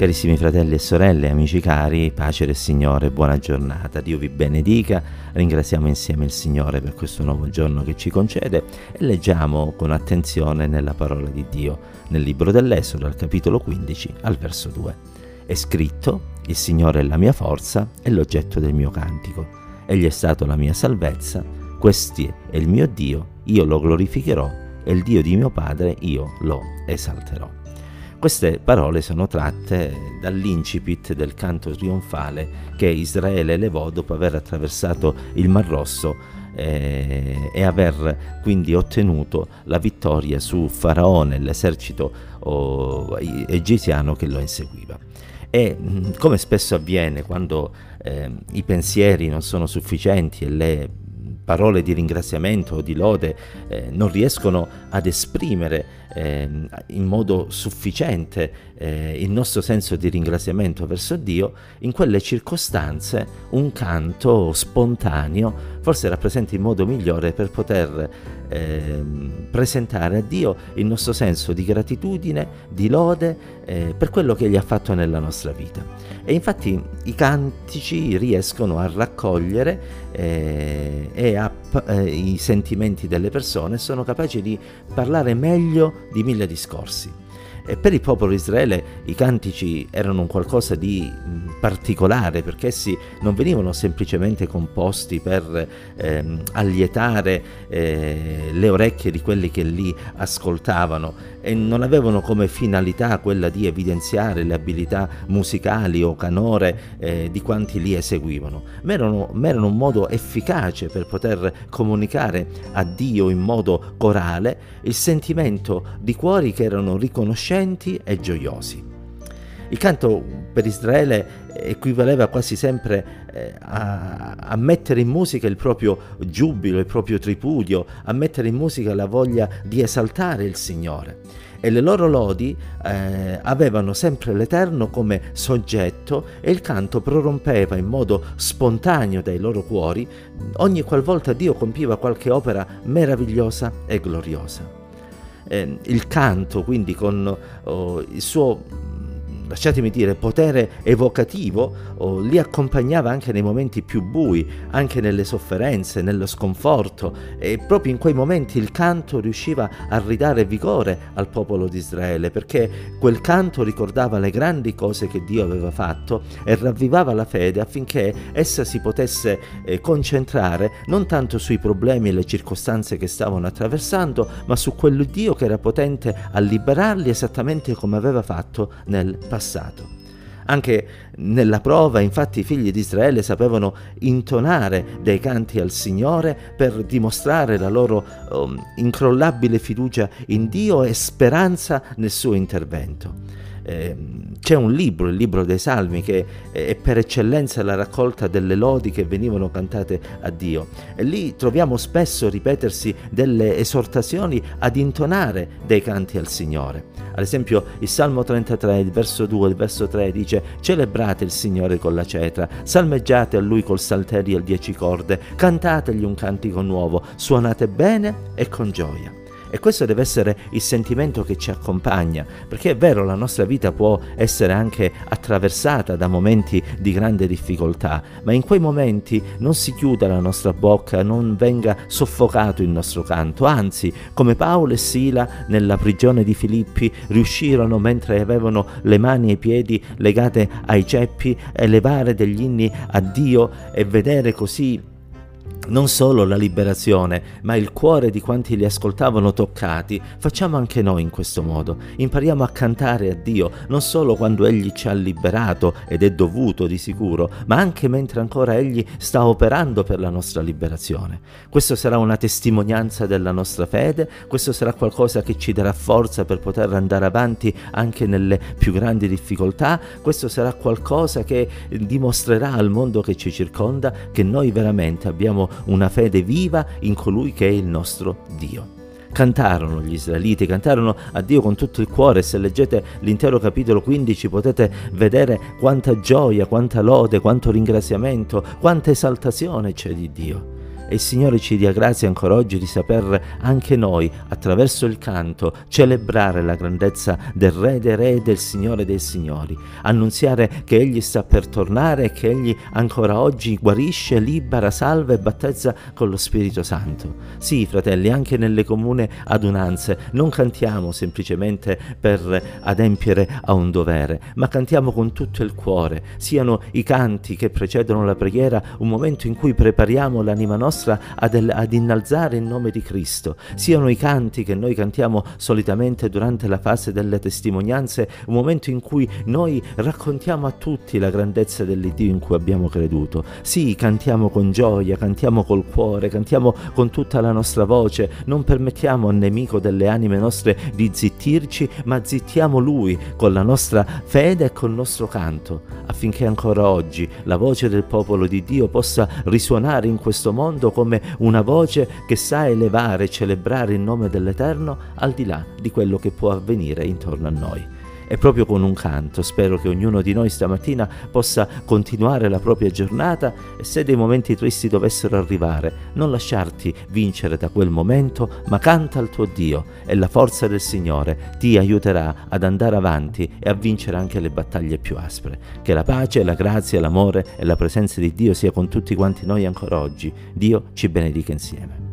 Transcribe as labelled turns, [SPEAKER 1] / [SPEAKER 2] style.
[SPEAKER 1] Carissimi fratelli e sorelle, amici cari, pace del Signore, buona giornata. Dio vi benedica. Ringraziamo insieme il Signore per questo nuovo giorno che ci concede e leggiamo con attenzione nella parola di Dio, nel libro dell'Esodo, al capitolo 15, al verso 2. È scritto: Il Signore è la mia forza e l'oggetto del mio cantico. Egli è stato la mia salvezza. Questi è il mio Dio, io lo glorificherò e il Dio di mio Padre io lo esalterò. Queste parole sono tratte dall'incipit del canto trionfale che Israele elevò dopo aver attraversato il Mar Rosso eh, e aver quindi ottenuto la vittoria su Faraone, l'esercito oh, egiziano che lo inseguiva. E come spesso avviene quando eh, i pensieri non sono sufficienti e le parole di ringraziamento o di lode eh, non riescono ad esprimere eh, in modo sufficiente eh, il nostro senso di ringraziamento verso Dio, in quelle circostanze un canto spontaneo forse rappresenta il modo migliore per poter eh, presentare a Dio il nostro senso di gratitudine, di lode eh, per quello che Egli ha fatto nella nostra vita. E infatti i cantici riescono a raccogliere eh, e a, eh, i sentimenti delle persone, sono capaci di parlare meglio di mille discorsi. E per il popolo di Israele i cantici erano un qualcosa di particolare perché essi non venivano semplicemente composti per ehm, allietare eh, le orecchie di quelli che li ascoltavano e non avevano come finalità quella di evidenziare le abilità musicali o canore eh, di quanti li eseguivano, ma erano, ma erano un modo efficace per poter comunicare a Dio in modo corale il sentimento di cuori che erano riconoscenti e gioiosi. Il canto per Israele equivaleva quasi sempre eh, a, a, mettere in musica il proprio giubilo, il proprio tripudio, a mettere in musica la voglia di esaltare il Signore. E le loro lodi eh, avevano sempre l'Eterno come soggetto e il canto prorompeva in modo spontaneo dai loro cuori ogni qualvolta Dio compiva qualche opera meravigliosa e gloriosa. Eh, il canto, quindi con oh, il suo lasciatemi dire, potere evocativo, li accompagnava anche nei momenti più bui, anche nelle sofferenze, nello sconforto e proprio in quei momenti il canto riusciva a ridare vigore al popolo di Israele perché quel canto ricordava le grandi cose che Dio aveva fatto e ravvivava la fede affinché essa si potesse eh, concentrare non tanto sui problemi e le circostanze che stavano attraversando, ma su quel Dio che era potente a liberarli esattamente come aveva fatto nel passato passato. Anche nella prova, infatti, i figli di Israele sapevano intonare dei canti al Signore per dimostrare la loro um, incrollabile fiducia in Dio e speranza nel suo intervento. Eh, c'è un libro, il libro dei Salmi, che è per eccellenza la raccolta delle lodi che venivano cantate a Dio. E lì troviamo spesso ripetersi delle esortazioni ad intonare dei canti al Signore. Ad esempio il Salmo 33, il verso 2, il verso 3 dice celebrate il Signore con la cetra, salmeggiate a Lui col salterio e dieci corde, cantategli un cantico nuovo, suonate bene e con gioia. E questo deve essere il sentimento che ci accompagna, perché è vero, la nostra vita può essere anche attraversata da momenti di grande difficoltà, ma in quei momenti non si chiuda la nostra bocca, non venga soffocato il nostro canto, anzi, come Paolo e Sila nella prigione di Filippi riuscirono mentre avevano le mani e i piedi legate ai ceppi, elevare degli inni a Dio e vedere così non solo la liberazione, ma il cuore di quanti li ascoltavano toccati, facciamo anche noi in questo modo. Impariamo a cantare a Dio, non solo quando Egli ci ha liberato, ed è dovuto di sicuro, ma anche mentre ancora Egli sta operando per la nostra liberazione. Questo sarà una testimonianza della nostra fede, questo sarà qualcosa che ci darà forza per poter andare avanti anche nelle più grandi difficoltà, questo sarà qualcosa che dimostrerà al mondo che ci circonda che noi veramente abbiamo una fede viva in colui che è il nostro Dio. Cantarono gli israeliti, cantarono a Dio con tutto il cuore. Se leggete l'intero capitolo 15 potete vedere quanta gioia, quanta lode, quanto ringraziamento, quanta esaltazione c'è di Dio. E il Signore ci dia grazia ancora oggi di saper anche noi, attraverso il canto, celebrare la grandezza del Re dei Re e del Signore dei Signori, annunziare che Egli sta per tornare e che Egli ancora oggi guarisce, libera, salva e battezza con lo Spirito Santo. Sì, fratelli, anche nelle comune adunanze non cantiamo semplicemente per adempiere a un dovere, ma cantiamo con tutto il cuore, siano i canti che precedono la preghiera un momento in cui prepariamo l'anima nostra ad, ad innalzare il nome di Cristo, siano i canti che noi cantiamo solitamente durante la fase delle testimonianze, un momento in cui noi raccontiamo a tutti la grandezza dell'Iddio in cui abbiamo creduto. Sì, cantiamo con gioia, cantiamo col cuore, cantiamo con tutta la nostra voce, non permettiamo al nemico delle anime nostre di zittirci, ma zittiamo lui con la nostra fede e col nostro canto, affinché ancora oggi la voce del popolo di Dio possa risuonare in questo mondo come una voce che sa elevare e celebrare il nome dell'Eterno al di là di quello che può avvenire intorno a noi. E proprio con un canto spero che ognuno di noi stamattina possa continuare la propria giornata e se dei momenti tristi dovessero arrivare, non lasciarti vincere da quel momento, ma canta al tuo Dio e la forza del Signore ti aiuterà ad andare avanti e a vincere anche le battaglie più aspre. Che la pace, la grazia, l'amore e la presenza di Dio sia con tutti quanti noi ancora oggi. Dio ci benedica insieme.